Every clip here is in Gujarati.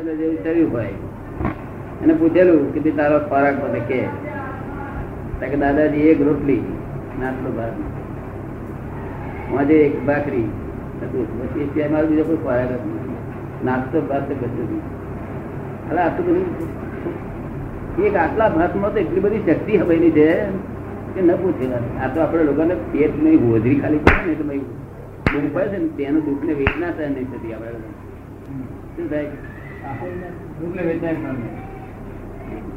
દાદા જેવું થયું હોય. એને પૂછેલું કે તારો ખોરાક મને કે. દાદાજી, એક રોટલી નાસ્તો આજે એક ભાખરી બીજો કોઈ ખોરાક જ નાસ્તો, ભાત તો કશું આટલું બધું એક આટલા ભાતમાં તો એટલી બધી શક્તિ હવેની છે કે ન પૂછે. આ તો આપણે લોકોને પેટ નહીં હોજરી ખાલી પડે ને તો દુઃખ પડે છે ને, તેનું દુઃખ ને વેદના થાય નહીં થતી આપણે. શું થાય?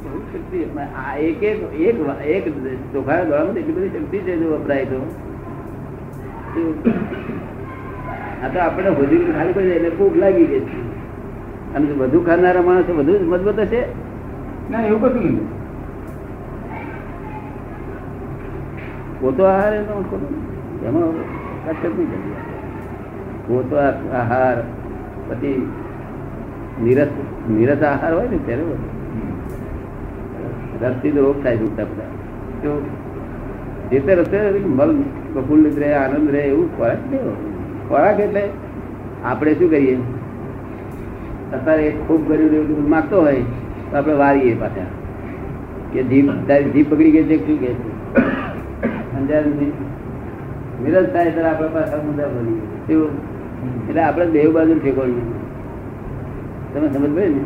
બહુ શક્તિ. આ એક એક એક એક ચોખા ગળામાં એટલી બધી શક્તિ છે જો વપરાય તો. આ તો આપણે ખાલી પડી એટલે ભૂખ લાગી ગઈ. છે અને વધુ ખાનારા માણસો વધુ મજબૂત હશે. ના એવું કશું નહીં. પોતો આહાર એનો. એમાં કશું નહીં પોતો આહાર પછી નિરસ નિરસ આહાર હોય ને ત્યારે. રસથી રોગ થાય છે ઉલટા બધા. જે તે રસ્તે મલ પ્રફુલ્લિત રહે આનંદ રહે એવું ખોરાક દેવો ખોરાક એટલે આપણે શું કરીએ? અત્યારે ખૂબ ગરીબ એવું માગતો હોય તો આપણે વારીએ પાછા. કે જીભ તારી જીભ પકડી ગઈ છે શું કે છે? અને જ્યારે નિરસ થાય ત્યારે આપણે પાછા મુદ્દા બની એટલે આપણે દેવ બાજુ ઠેકોડીએ તમે સમજ પડે ને?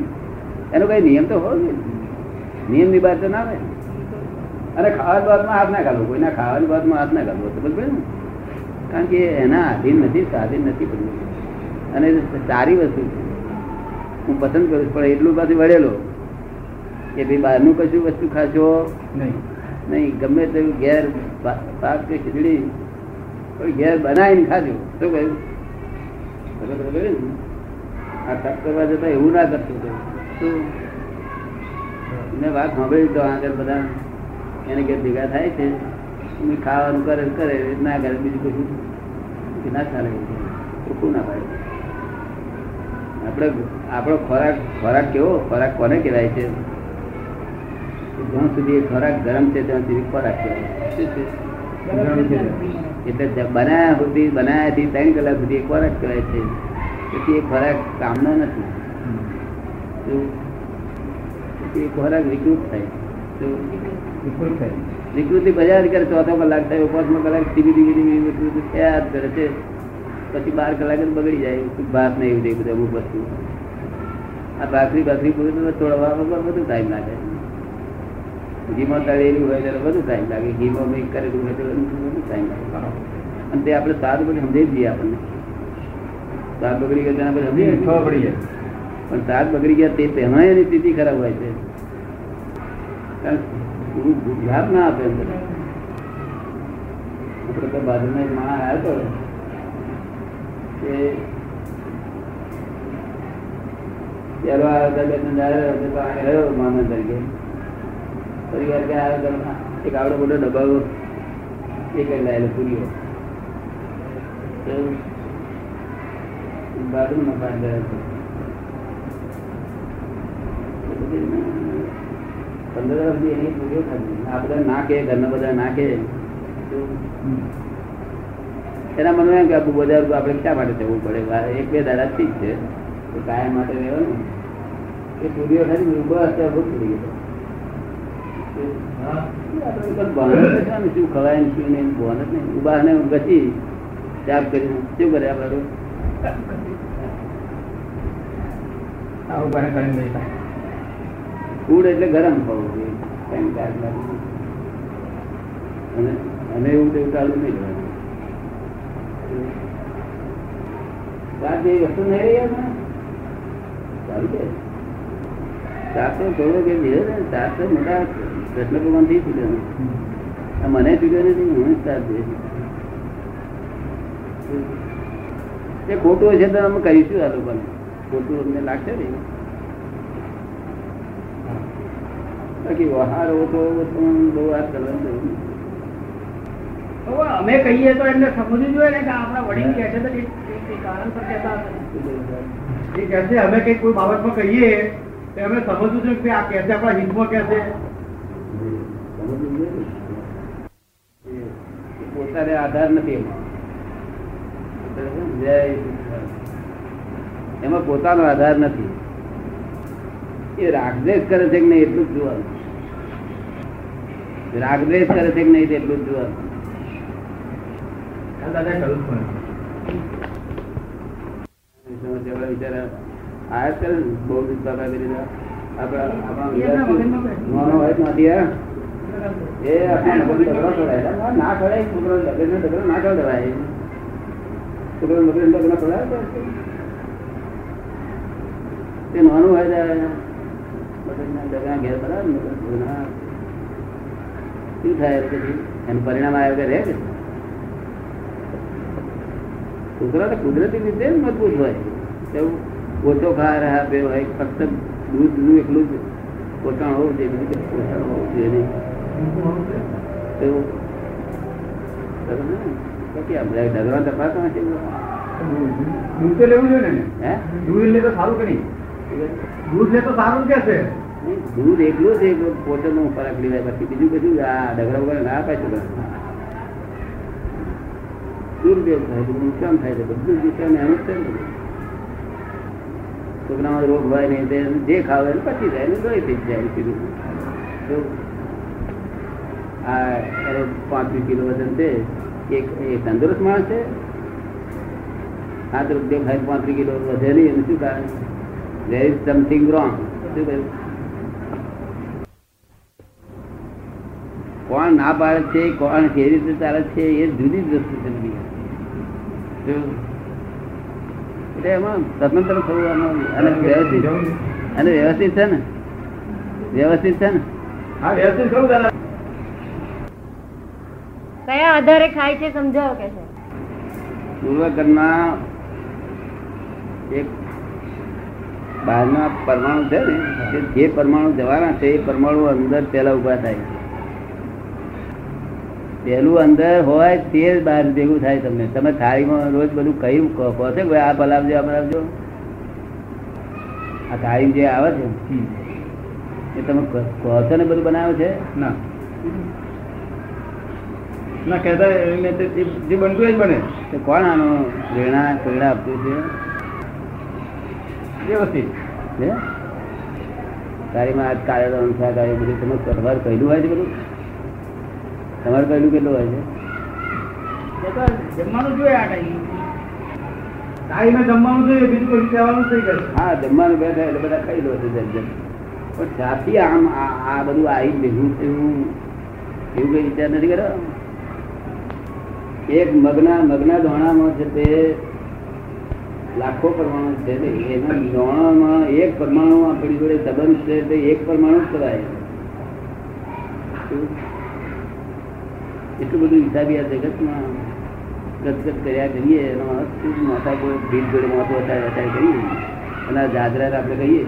એનો કઈ નિયમ તો હોવો જોઈએ. નિયમની વાત તો ના આવે અને ખાવાની બાબતમાં હાથ ના ઘાલવો. કોઈના ખાવાની બાબતમાં હાથ ના ઘાલવો. સમજ પડે ને? કારણ કે એના આધીન નથી સ્વાધીન નથી બધું. અને સારી વસ્તુ છે. હું પસંદ કરું છું પણ એટલું પાછું વળેલો કે ભાઈ બહારનું કશું વસ્તુ ખાશો નહીં. નહીં. ગમે તેવું ઘેર પાક કે ખીચડી ઘેર બનાવીને ખાજો. શું કહ્યું? આ તપ કરવા જતા એવું ના કરતું. શું? મેં વાત સાંભળી તો આગળ બધા એને ઘેર ભેગા થાય છે ખાવાનું કરે કરે ના કરે બીજું કશું કે ના ચાલે. ખોખું ના ભાઈ આપણે આપણો ખોરાક ખોરાક કેવો? ખોરાક કોને કહેવાય છે? જ્યાં સુધી ખોરાક ગરમ છે ત્યાં સુધી ખોરાક કહેવાય એટલે બનાયા સુધી બનાયાથી ત્રણ કલાક સુધી ખોરાક કહેવાય છે. પછી એ ખોરાક કામનો નથી. એ ખોરાક વિકૃત થાય? વિકૃત થાય. વિકૃતિ બજાર કરે ચોથો કલાક થાય પાંચમો કલાક ધીમી ધીમી ધીમી વિકૃતિ થયા જ કરે છે. પછી બાર કલાક જ બગડી જાય ભાત નહીં એવું બધું અમુક વસ્તુ. આ ભાખરી ભાખરી તો તોડવા વગર બધું ટાઈમ લાગે. ઘીમાં તળેલું હોય ત્યારે બધું ટાઈમ લાગે. ઘીમાં મિક્સ કરેલું હોય તો બધું ટાઈમ લાગે. અને તે આપણે સારું બધું સમજાવી જઈએ આપણને. સાત બગડી ગયા તેના પછી સમજી છ પડી જાય પણ દાંત બગડી ગયા તે તેમાં એની સ્થિતિ ખરાબ હોય છે. ગુરુ ના આપે અંદર. આપણે તો બાજુમાં એક માણસ આવ્યો હતો કે હતો, હતો, તરીકે. પરિવાર ક્યાં આવ્યો તો એક આવડો મોટો ડબ્બા એ કઈ લાયેલો પૂરીઓ. બાજુમાં પાડ પંદર વર્ષથી એની પૂરીઓ ખાધી આ બધા બધા એના મને એમ કે આખું બજાર આપણે શા માટે જવું પડે એક બે દાડા ઠીક છે તો કાયમ માટે રહેવાનું એ પૂરીઓ ખાલી ઊભો હશે ઊભો થઈ નથી આનું શું ખવાય શું નહીં ભાન જ નહીં ઊભા ને ગચી ત્યાગ કરી શું કરે આપણે આવું એટલે ગરમ હોવું જોઈએ. અને એવું તેવું ચાલુ નહીં રહેવાનું. વસ્તુ નહીં રહી સારું છે. ચાર તો થોડો કે ધીરે ને ચાર તો મોટા કૃષ્ણ મને છૂટ્યો નથી, હું જ દે એ ખોટું હશે તો અમે કહીશું આ લોકોને ખોટું અમને લાગશે ને બાકી વહાર ઓછો બહુ વાત કરવાની જરૂર નથી. તો અમે કહીએ તો એમને સમજવું જોઈએ ને કે આપણા વડીલ કહે છે તો એ- એ- એ કારણસર કહેતા હશે. એ કહે છે અમે કઈ કોઈ બાબતમાં કહીએ તો અમે સમજવું જોઈએ કે આ કહે છે આપણા હિતમાં કહે છે સમજવું જોઈએ ને. એ- એ પોતાને આધાર નથી એમાં જય શ્રી કૃષ્ણ. એમાં પોતાનો આધાર નથી. એ રાગદ્વેષ કરે છે કે નહીં એટલું જ જોવાનું. રાગદ્વેષ કરે છે કે નહીં એટલું જ જોવાનું. બિચારા આયા કરે ને, બહુ દિવસ બાબા કરી એ આપણા. ના કરાય, છોકરાને લગ્નને ના કરાય. છોકરાને લગ્નને ઢગલો કરાય તો તે નાનું હોય ત્યારે મગજના ઘેર કરાવે શું થાય પછી એનું પરિણામ આવે કે રહે કે તો કુદરતી રીતે મજબૂત હોય. તેવું ઓછો ખા રહ્યા બે હોય ફક્ત દૂધનું એકલું જ પોતાણ હોવું જોઈએ પોતાણ હોવું જોઈએ નહીં. તેવું તપાસો નથી દૂધ તો લેવું જોઈએ ને. દૂધ લે તો સારું કે નહીં? દૂધ લે તો સારું કે છે? દૂધ એકલું ફરક લીધા પછી બીજું બધું આ ડગરા વગર ના અપાય દુરુપયોગ થાય છે નુકસાન થાય છે બધું નુકસાન એનું છે ને. છોકરામાં રોગ હોય નહીં તે જે ખાવે એને પચી જાય ને લોહી થઈ જાય સીધું આ પાંચ પાંત્રીસ કિલો વજન છે એ તંદુરસ્ત માણસ છે. આ તો રૂપિયા ખાઈ પાંત્રીસ કિલો વધે નહીં એનું શું કારણ? દેર ઇઝ સમથિંગ રોંગ શું કહ્યું? કોણ ના પાડે છે કોણ કેવી રીતે ચાલે છે એ જુદી જ વસ્તુ છે એટલે એમાં સ્વતંત્ર થવું અને વ્યવસ્થિત. અને વ્યવસ્થિત છે ને? વ્યવસ્થિત છે ને? હા વ્યવસ્થિત ખરું કયા આધારે ખાય છે સમજાવો કે છે? પૂર્વકર્મમાં એક બહારના પરમાણુ છે ને જે પરમાણુ જવાના છે એ પરમાણુ અંદર પેલા ઊભા થાય પેલું અંદર હોય તે જ બહાર ભેગું થાય તમને. તમે થાળીમાં રોજ બધું કહ્યું કહો છો કે ભાઈ આ પલાવજો આ પલાવજો? આ થાળી જે આવે છે એ તમે કહો છો ને બધું બનાવે છે? ના. ના કહેતા તે જે બનતું એ જ બને. તો કોણ આનો પ્રેરણા પ્રેરણા આપતું છે વ્યવસ્થિત. હે? તારીમાં આજ કાર્ય અનુસાર કાર્ય બધું તમે તમારે કહેલું હોય છે બધું? તમારે કહેલું કેટલું હોય છે? જમવાનું જોઈએ આ ટાઈમ. જમવાનું જોઈએ બીજું કોઈ કહેવાનું થઈ હા જમવાનું બેઠા એટલે બધા ખાઈ લો છે જેમ જેમ પણ ત્યાંથી આમ આ આ બધું આવી ભેગું થયું એવું કઈ વિચાર નથી કર્યો? એક મગના મગના દોણામાં છે તે લાખો પરમાણુ છે એના દોણામાં એક પરમાણુ આપણી જોડે સંબંધ છે તે એક પરમાણુ જ કરાય. એટલું બધું હિસાબી આ જગતમાં ગદગદ કર્યા કરીએ, એનો અર્થ? માથા કોઈ ભીડ જોડે માથું અત્યારે અત્યારે કરીએ. અને આ જાગરાત આપણે કહીએ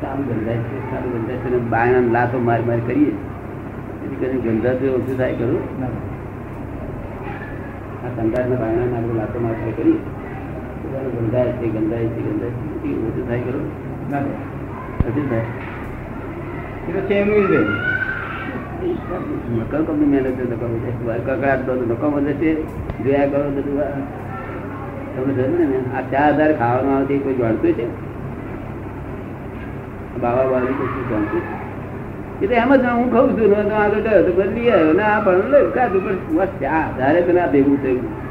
સારું ગંધાય છે, સારું ગંધાય છે, અને બાયણા લાતો માર માર કરીએ. એથી કરીને ગંધાતું ઓછું થાય કરું આ સંદાસના બાયણા આપણે લાતો માર કરી તો ગંધાય છે ગંધાય છે ગંધાય છે. ઓછું થાય કરો ના ઓછું થાય. એ તો એમનું જ રહે નકલ કંપની મહેનત છે નકલ છે. કકડાટ દો નકમ વધે છે જોયા કરો બધું તમે જોયું ને આ ચાર હજાર ખાવાનું આવતી કોઈ જાણતું છે? બાવા બાબી કશું જાણતું છે? એ તો એમ જ હું ખાઉં છું, ને આગળ ગયો તો બદલી આવ્યો. ને, આ પણ લઈ કાઢું પણ બસ ચાર ધારે આ ભેગું થયું.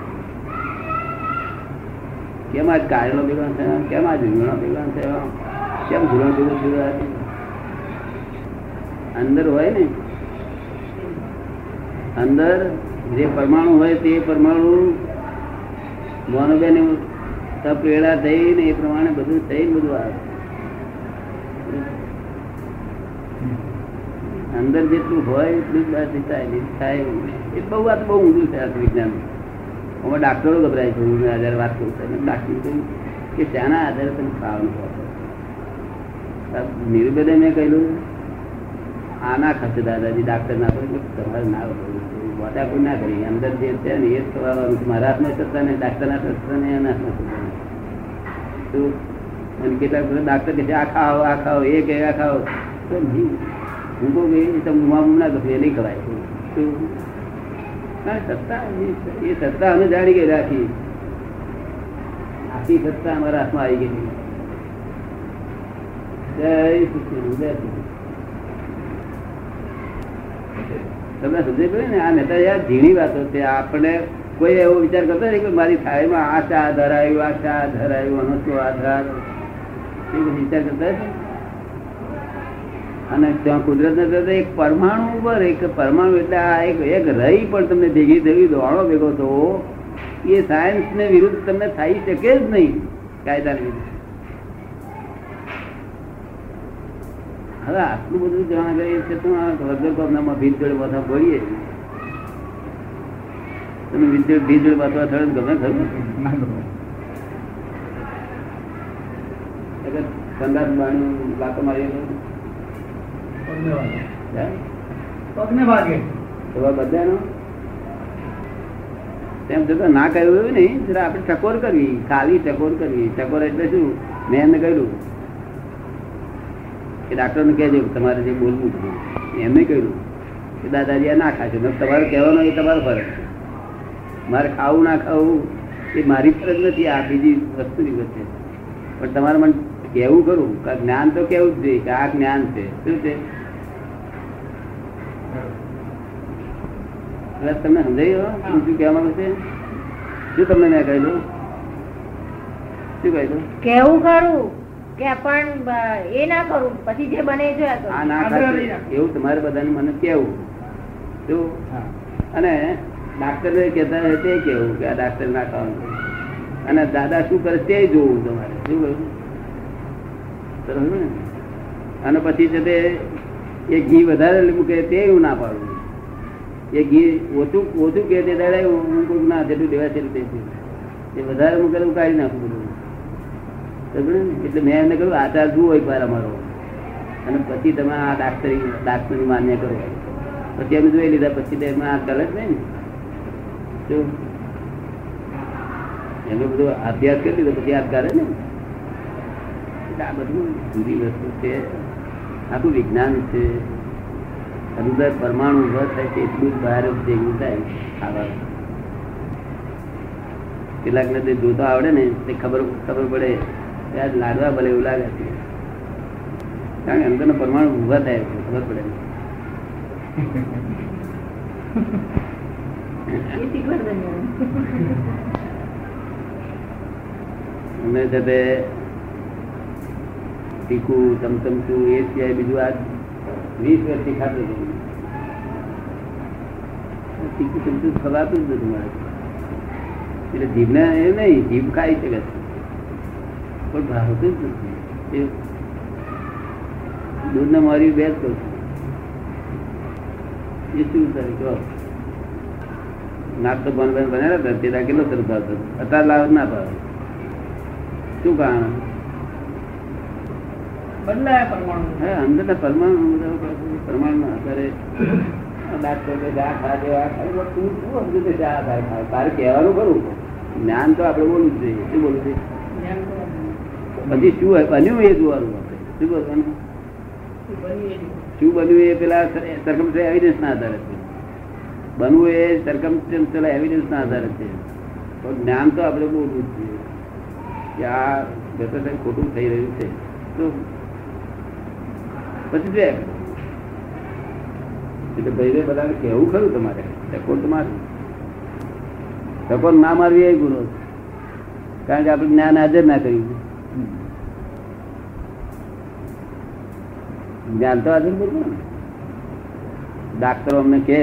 કેમ આજ કાયલો ભેગા થયા? કેમ આજ રીંગણા ભેગા થયા? કેમ ધોરણ ભેગું થયું અંદર હોય ને? અંદર જે પરમાણુ હોય તે પરમાણુ મોનોબેન થઈ થઈને એ પ્રમાણે બધું થઈને બધું આવે. અંદર જેટલું હોય એટલું જ થાય થાય એ બહુ વાત બહુ ઊંધું છે વિજ્ઞાન. અમે ડાક્ટરો ગભરાય છે, હું આધારે વાત કરું છું. ડાક્ટર કહ્યું કે ત્યાંના આધારે તમે ખાવાનું ખાવ નિરુબેદે મેં કહ્યું આના ખસે દાદાજી ડાક્ટર ના કરે તમારે ના વાટા કોઈ ના કરી. અંદર જે છે ને એ જ કરવાનું મારા હાથમાં થતા ને ડાક્ટર ના સત્તા ને, એના હાથમાં થતા કેટલાક ડાક્ટર કે આ ખાઓ આ ખાઓ, એ કે, આ ખાઓ. તો નહીં હું ગઈ તમે મુઆ ના કહો નહીં ખવાય તો કારણ કે સત્તા એ- સત્તા અમે જાણી ગઈ રાખી. આખી સત્તા અમારા હાથમાં આવી ગઈ તમને સમજાય ને, આ નેતા યાર ઝીણી વાતો છે. આપણે કોઈ એવો વિચાર કરતો નહીં કે મારી થાળીમાં આ ચા ધરાયું, આ ચા ધરાયું, આનો શું આધાર? એ વિચાર કરતા અને ત્યાં કુદરત ને એક પરમાણુ ઉપર એક પરમાણુ એટલે આ એક એક રહી પણ તમને ભેગી થવી દોડો ભેગો થવો એ સાયન્સ ને વિરુદ્ધ તમને થઈ શકે જ નહીં કાયદાની વિરુદ્ધ. હવે આટલું બધું જાણ કરીએ છે તો આ વગર તો ભીત જોડે ભરીએ તમે ભીત ભીત જોડે વાંચવા થયું ગમે ખરું? સંદાસ બાણું લાતો મારીએ તો? ના કહ્યું એવું નહીં જરા ટકોર કરવી ખાલી ટકોર કરવી ટકોર એટલે શું? મેં એમને કહ્યું કે ડાક્ટરને કહેજો તમારે જે બોલવું એમને કહ્યું કે દાદાજી ના ખાશો. તમારે કહેવાનો એ તમારો ફરજ છે. મારે ખાવું, ના ખાવું, એ મારી ફરજ નથી, આ બીજી વસ્તુની વચ્ચે. પણ તમારે મને કહેવું ખરું. જ્ઞાન તો કેવું જ જોઈએ કે આ જ્ઞાન છે. શું છે? એટલે તમને સમજાયું હું. શું કહેવા માંગુ છે? શું તમને મેં કહેલું? શું કહેલું? કેવું ખરું કે પણ એ ના કરું. પછી જે બને જોયા આ ના આગ્રહ ખાશે નહીં રાખો. એવું તમારે બધાને મને કેવું શું? અને ડાક્ટર કહેતા હોય તે કેવું કે આ ડાક્ટર ના ખાવાનું અને દાદા શું કરે તે જોવું તમારે. શું કહ્યું? બરાબર ને? અને પછી છે તે એ ઘી વધારે મૂકે તે એવું ના પાડવું એ ઘી ઓછું ઓછું કે તે દાડે હું ના જેટલું દેવા છે તે વધારે હું હું કાઢી નાખું બધું. એટલે મેં એમને કહ્યું આચાર જુઓ એક વાર અમારો. અને પછી તમે આ ડાક્ટરી ડાક્ટરી માન્ય કરો. પછી અમે જોઈ લીધા, પછી એમાં આ ગલત નહીં ને? એનો બધો અભ્યાસ કરી લીધો, પછી યાદ કરે ને. આ બધું જુદી વસ્તુ છે. આખું વિજ્ઞાન છે. અંદર પરમાણુ ઊભો થાય છે એટલું જ બહાર ભેગું થાય ખાવાનું. કેટલાક ને તે જોતો આવડે ને તે ખબર ખબર પડે. ત્યાં લાડવા ભલે એવું લાગે છે. કારણ કે અંદરનો પરમાણુ ઊભા થાય છે, ખબર પડે. અમે જતે ટીકું ચમચમચું એ સિવાય બીજું આ વીસ વર્ષથી ખાતું હતું ચમચું ખવાતું જ નથી મારે એટલે જીભને એ નહીં જીભ ખાઈ શકે છે પણ ભાવતું જ નથી દૂધને મારી બે જ એ શું કરે કહો નાસ્તો બન બન બનેલા હતા તે કેટલો સરસ ભાવતો. અત્યારે લાવ ના ભાવે શું કારણ બદલાયા પરમાણુ હે, અંદરના પરમાણુ પરમાણુ આધારે તું કહેવાનું ખરું જ્ઞાન તો આપણે બોલવું જોઈએ. શું બોલવું જોઈએ? પછી શું બન્યું એ જોવાનું શું બોલવાનું? શું બન્યું એ પેલા સરકમ એવિડન્સ ના આધારે છે. બનવું એ સરકમ એવિડન્સ ના આધારે છે. પણ જ્ઞાન તો આપણે બોલવું જ જોઈએ. કે આ જતો ખોટું થઈ રહ્યું છે. તો પછી એટલે ભાઈ બધાને કેવું ખરું તમારે. ટકોર તો મારું ટકોર ના મારવી એ ગુનો કારણ કે આપણે જ્ઞાન હાજર ના કર્યું જ્ઞાન તો હાજર બધું ડાક્ટરો અમને કહે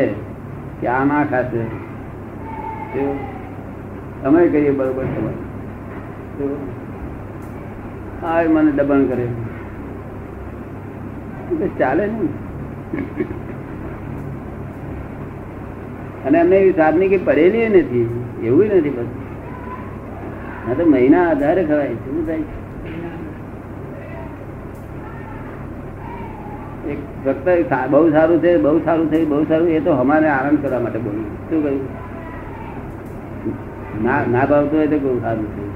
કે આ ના ખાશે. તમે કહીએ બરોબર તમારે હા મને દબાણ કરે. ચાલે ને. અને એમને એવી સાધની કે પડેલી નથી, એવું નથી બધું. તો મહિના આધારે ખવાય, શું થાય? એક ફક્ત બહુ સારું છે, બહુ સારું થયું બહુ સારું, એ તો અમારે આનંદ કરવા માટે બોલ્યું શું કહ્યું? ના ના ભાવતું હોય તો બહુ સારું થયું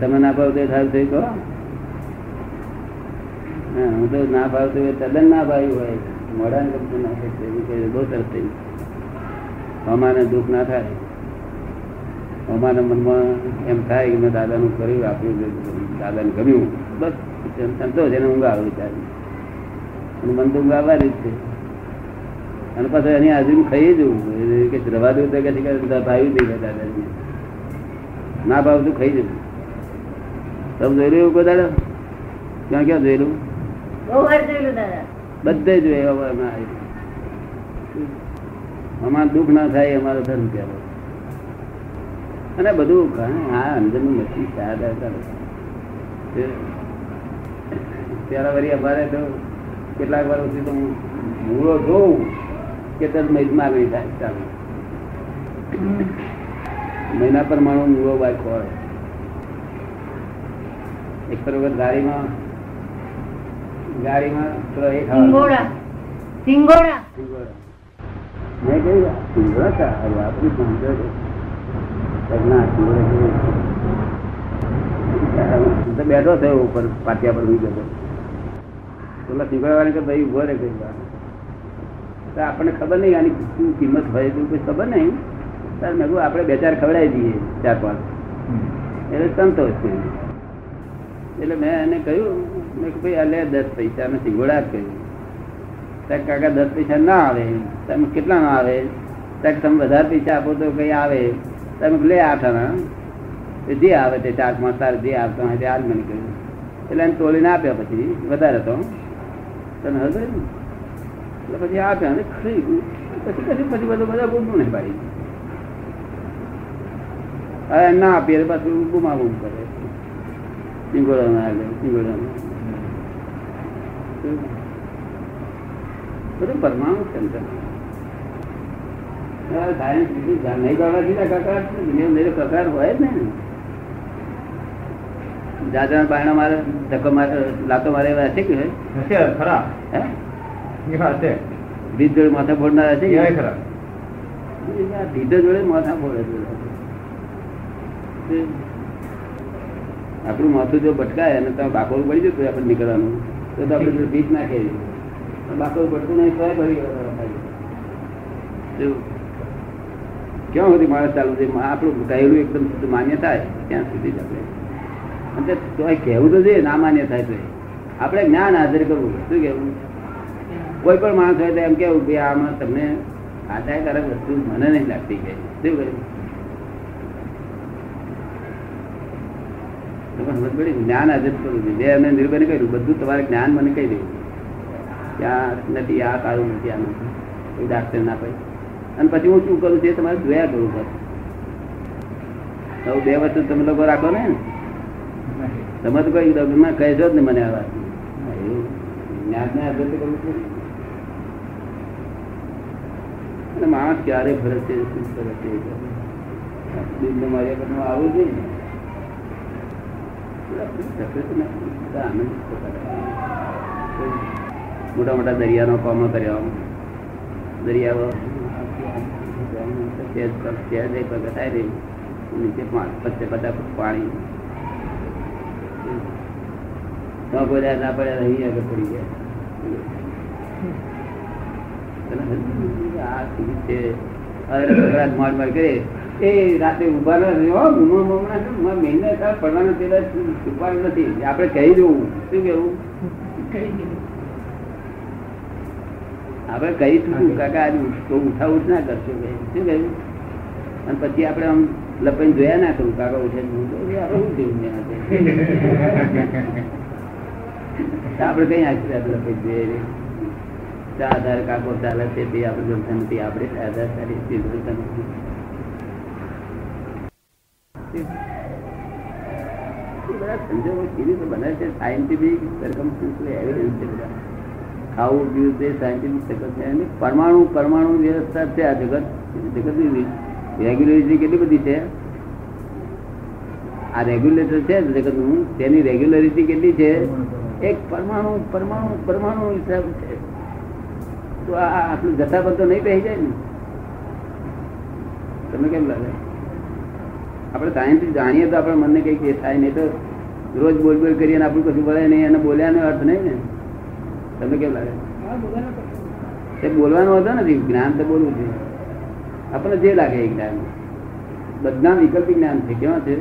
તમે ના ભાવતું સારું થયું કહો. હું તો ના ભાવતું હોય, તદ્દન ના ભાવ્યું હોય. મોઢાને ગમતું ના થાય. બહુ સરસ થઈ. અમારે દુઃખ ના થાય. અમારા મનમાં એમ થાય કે મેં દાદાનું કર્યું આપ્યું દાદાને ગમ્યું. બસ સંતોષ એને ઊંઘ આવે બિચારી અને મન તો ઊંઘ આવવાની છે. અને પાછું એની હાજરી ખાઈ જવું કે રવા દેવું તો કે ભાવી દઈ ગયા દાદાજી ના ભાવ તું ખાઈ જવું. તમે જોયેલું એવું કોઈ દાદા ક્યાં ક્યાં જોયેલું બહુ વાર જોયેલું દાદા. બધે જ હવે અમે આવી. અમારે દુઃખ ના થાય, અમારો ધર્મ કહેવાય અને બધું હા અંદરનું મશીન સાદા કરે ત્યારે વળી અમારે તો કેટલાક વાર સુધી તો હું મૂળો જોઉં કે તરત મહિના નહીં થાય, ચાલો. મહિના પ્રમાણે મૂળો બાય હોય એક પર વખત ગાડીમાં ગાડીમાં પેલો એક સિંગોડા. સિંગોડા. મેં કહ્યું સિંગોડા આપણી સમજો છો. બેઠો થયો ઉપર પાટિયા પર મી ગયો પેલા સિંગોડા કે ભાઈ ઊભો રે કઈ વાર તો આપણને ખબર નહીં આની શું કિંમત હોય તો કોઈ ખબર નહીં. તાર મેં કહું આપણે બે ચાર ખવડાવી દઈએ ચાર પાંચ. એટલે સંતોષ છે એટલે મેં એને કહ્યું મેં કે ભાઈ આ લે દસ પૈસા ને સિંગોડા જ કહ્યું ત્યાં કાકા દસ પૈસા ના આવે. તમે કેટલા ના આવે? ત્યાં તમે વધારે પૈસા આપો તો કઈ આવે. તમે લે, આઠ આના. એ જે આવે તે ચાર પાંચ તાર જે આવતો હોય તે આજ મને કહ્યું એટલે એને તોડીને આપ્યા પછી, વધારે તો. તને હવે એટલે પછી આપ્યા અને ખાઈ ગયું પછી પછી પછી બધું બધા બૂમ નહીં પાડી. હવે ના આપીએ એટલે પાછું બૂમા બૂમ કરે. સિંગોડા ના આવે સિંગોડા બધું પરમાણુ. બીજું નહીં દીધા કાકા પ્રકાર હોય જ ને. જાજા બાયણા મારે ધક્કો મારે લાતો મારે એવા હશે કે હશે ખરા. હે? હશે બીજ જોડે માથા ફોડનાર હશે કે? ખરા. આ જોડે માથા ફોડે આપણું માથું જો ભટકાય અને તમે બાકોર પડી જતું આપણે નીકળવાનું. તો આપણે ના કહેવી બાકી ભટકું નહીં તો ભરી ક્યાં સુધી માણસ ચાલુ છે? આપણું ગયેલું એકદમ માન્ય થાય, ત્યાં સુધી આપણે. તે કહેવું તો જોઈએ ના માન્ય થાય તો આપણે જ્ઞાન હાજર કરવું શું કહેવું? કોઈ પણ માણસ હોય તો એમ કેવું કે આમાં તમને આદાયકારક વસ્તુ મને નહીં લાગતી. કે શું કહ્યું તો પણ જ્ઞાન હાજર જોઈએ જે એમને નિર્ભય કર્યું, બધું તમારે જ્ઞાન મને કહી દેવું. ત્યાં નથી, આ કાળું નથી, આ નથી. ડાક્ટર ના પછી અને પછી હું શું કરું છું તમારે જોયા કરું બસ. બે વર્ષ તમે લોકો રાખો ને. તમે તો કઈ ડોક્ટરમાં કહેશો જ ને મને આ વાત. જ્ઞાનને હાજર તો કરવું પડે. અને માણસ ક્યારે ફરે છે શું કરે છે કરે. આવવું જોઈએ મોટા મોટા દરિયાનો કોમો કર્યો. દરિયાઓ આવી રહી. નીચે પાણી. બોલ્યા ના આગળ પડી ગયા આ છે કરે. એ રાતે ઊભા પડવાનો પેલા છુપાયું નથી. આપણે કહી દેવું શું કેવું આપણે કહીશું કાકા આજે તો ઉઠા ઉઠ ના કરશો શું કહ્યું અને પછી આપણે આમ લપઈને જોયા ના કરું કાકા ઉઠે આપણે કઈ આખી લપી જોઈએ આધારે કાકો ચાલે છે તે આપણે નથી. આપણે આધાર સારી બધા સંજોગો કેવી રીતે બને છે સાયન્ટિફિક circumstantial evidence છે બધા. ખાવું પીવું તે સાયન્ટિફિક જગત છે અને પરમાણુ પરમાણુ વ્યવસ્થા છે આ જગત જગતની રેગ્યુલેટરી કેટલી બધી છે આ રેગ્યુલેટર છે ને જગતનું તેની રેગ્યુલરિટી કેટલી છે એક પરમાણુ પરમાણુ પરમાણુ હિસાબ છે તો આ આટલું જથ્થાબંધ તો નહીં પહેરી જાય ને તમને કેમ લાગે આપણે સાયન્ટિસ્ટ જાણીએ તો આપણે મનને કંઈક કે થાય, નહીં તો રોજ બોલ બોલ કરીએ આપણું કશું બોલાય નહીં અને બોલ્યાનો અર્થ નહીં ને. તમને કેમ લાગે? તે બોલવાનો હતો નથી જ્ઞાન તો બોલવું છે આપણને જે લાગે એ જ્ઞાન. બધા વિકલ્પિક જ્ઞાન છે, કેવા છે?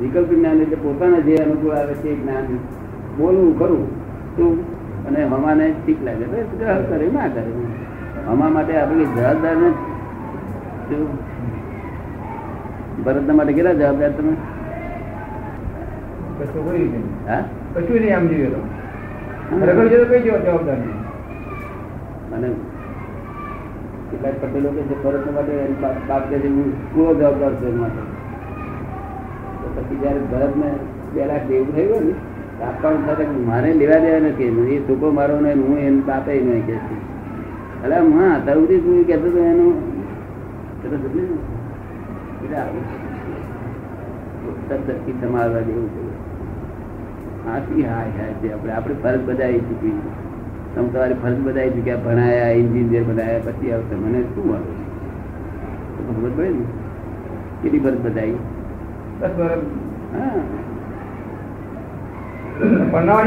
વિકલ્પિક જ્ઞાન એટલે પોતાના જે અનુકૂળ આવે છે જ્ઞાન. બોલવું કરું શું? અને હમાને ઠીક લાગે. તો ગ્રહ કરે ના કરે. હમા માટે આપણી જવાબદાર નથી ભરતના માટે કેટલા જવાબદાર તમે? કશું નહીં. આમ જવાબદાર અને કેટલાક પટેલો કે છે ભરત માટે બાપ કે હું પૂરો જવાબદાર છું માટે. તો પછી જયારે ભરત ને બે લાખ દેવું થયું ને આપવાનું થતા મારે લેવા દેવા નથી. એ છોકરો મારો ને હું એને બાપે નહીં કે છે એટલે હા અત્યાર સુધી તું કહેતો હતો એનું એટલે? એટલે આવું. આપણે ફરજ બજાવી ચૂકી તમે તમારી ફરજ બજાવી ચૂક્યા ભણાયા એન્જિનિયર બનાયા પછી આવશે મને શું મળે ખબર પડે ને કેટલી ફરજ બજાવી દસ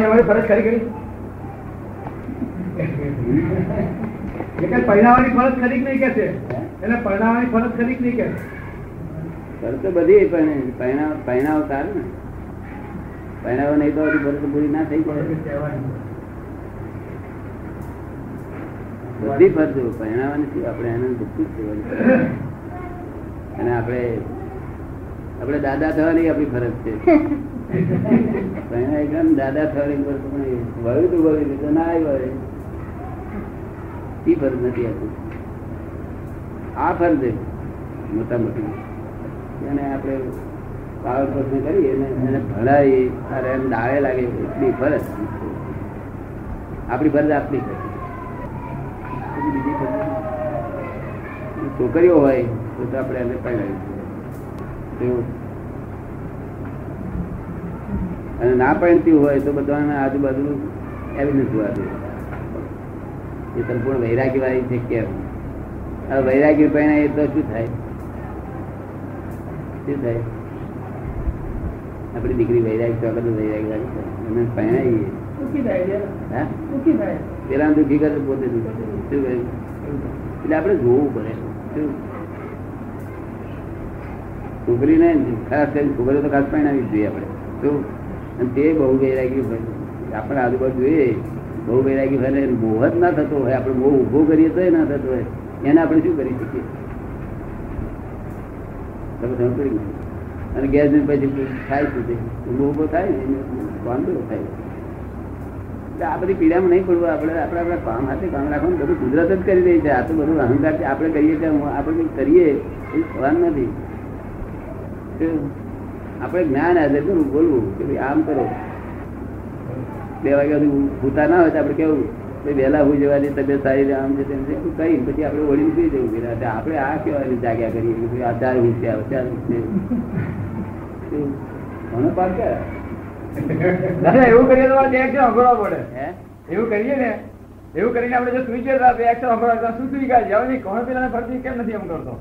અમારી ફરજ ખરી કરી એટલે પહેરાવાની ફરજ ખરી નહીં કે છે? એને પહેરાવાની ફરજ ખરી નહીં કે ફરજ બધી પહેણાવ સારું ને. પહેણાવો નહીં તો ફરજ પૂરી ના થઈ જાય. બધી ફરજો પહેણાવાની શું? આપણે એને દુઃખી જ છે અને આપણે આપણે દાદા થવાની આપણી ફરજ છે. પહેણા એકદમ દાદા થવાની ફરજ પણ વળ્યું તો વળ્યું તો ના વળે એ. ફરજ નથી આપણી આ ફરજ છે મોટા મોટી એને આપણે પાવર પ્રશ્ન કરીએ એને ભણાવી અને એમ ડાળે લાગે એટલી ફરજ આપણી ફરજ આપણી છોકરીઓ હોય, તો આપણે એને પરણાવી અને ના પરણતી હોય, તો બધાને આજુબાજુ એવિડન્સ જોવા જોઈએ એ સંપૂર્ણ વૈરાગી વાળી છે કેમ વૈરાગી પરણાય તો શું થાય? શું થાય? આપણી દીકરી વૈરાગ તો આગળ વૈરાગ વાળી અમે થાય પેલા દુઃખી કરે પોતે શું કહ્યું એટલે આપણે જોવું પડે. શું? છોકરીને ખાસ કરીને છોકરીઓ તો ખાસ પરણાવી જ જોઈએ આપણે. શું? અને તે બહુ વૈરાગી આપણે આજુબાજુ જોઈએ બહુ વૈરાગી ને મોહ જ ના થતો હોય. આપણે બહુ ઊભો કરીએ તો ના થતો હોય. એને આપણે શું કરી શકીએ? અને ગેસ ને પછી થાય શું ઊંઘો ઊભો થાય ને? વાંધો થાય. આ બધી પીડામાં નહીં પડવું. આપણે આપણે આપણા કામ હાથે કામ રાખવાનું. બધું ગુજરાત જ કરી રહી છે. આ તો બધું અહંકાર આપણે કરીએ કે આપણે કંઈક કરીએ, એ થવાનું નથી. આપણે જ્ઞાન હાજર કરવું બોલવું? કે ભાઈ આમ કરો. બે વાગ્યા સુધી ભૂતા ના હોય તો આપણે કેવું? વહેલા હોય જવાની તબિયત સારી આમ છે તેમ છે કઈ પછી આપણે વળી ઊભી જવું કે આપણે આ કહેવાની જાગ્યા કરીએ કે ભાઈ આ ચાર ઊંચે આવે ચાર? ઘણો પાક છે દાદા એવું કરીએ તો બે સંભળવા પડે. હે? એવું કરીએ ને એવું કરીને આપણે જો સુઈ બે અક્ષર સાંભળવા શું સુઈ ગયા જવાની કોણ પેલા ફરતી કેમ નથી એમ કરતો?